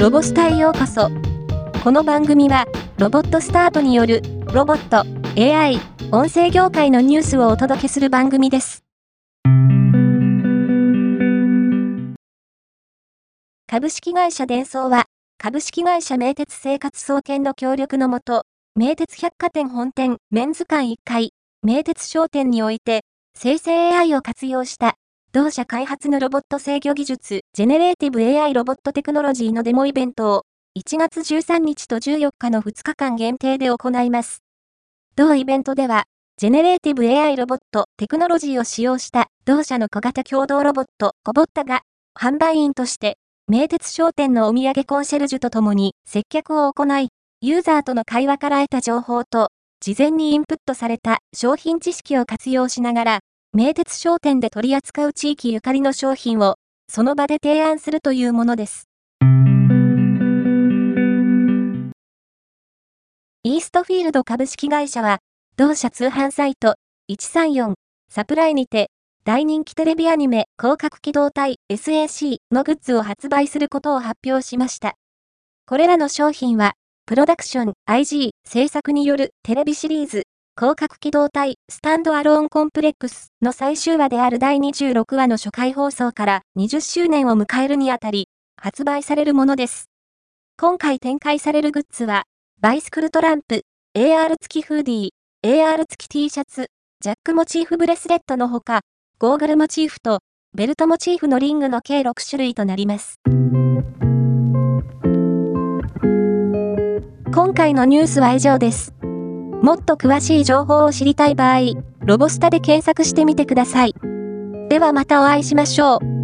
ロボスタへようこそ。この番組は、ロボットスタートによる、ロボット、AI、音声業界のニュースをお届けする番組です。株式会社デンソーは、株式会社名鉄生活総研の協力のもと、名鉄百貨店本店メンズ館1階、名鉄商店において、生成 AI を活用した同社開発のロボット制御技術、ジェネレーティブ AI ロボットテクノロジーのデモイベントを、1月13日と14日の2日間限定で行います。同イベントでは、ジェネレーティブ AI ロボットテクノロジーを使用した同社の小型協働ロボット、 COBOTTA が、販売員として、名鉄商店のお土産コンシェルジュとともに接客を行い、ユーザーとの会話から得た情報と、事前にインプットされた商品知識を活用しながら、名鉄商店で取り扱う地域ゆかりの商品を、その場で提案するというものです。イーストフィールド株式会社は、同社通販サイト、134、サプライにて、大人気テレビアニメ、広角機動隊 SAC のグッズを発売することを発表しました。これらの商品は、プロダクション IG 制作によるテレビシリーズ、広角機動隊スタンドアローンコンプレックスの最終話である第26話の初回放送から20周年を迎えるにあたり、発売されるものです。今回展開されるグッズは、バイスクルトランプ、AR 付きフーディー、AR 付き T シャツ、ジャックモチーフブレスレットのほか、ゴーグルモチーフと、ベルトモチーフのリングの計6種類となります。今回のニュースは以上です。もっと詳しい情報を知りたい場合、ロボスタで検索してみてください。ではまたお会いしましょう。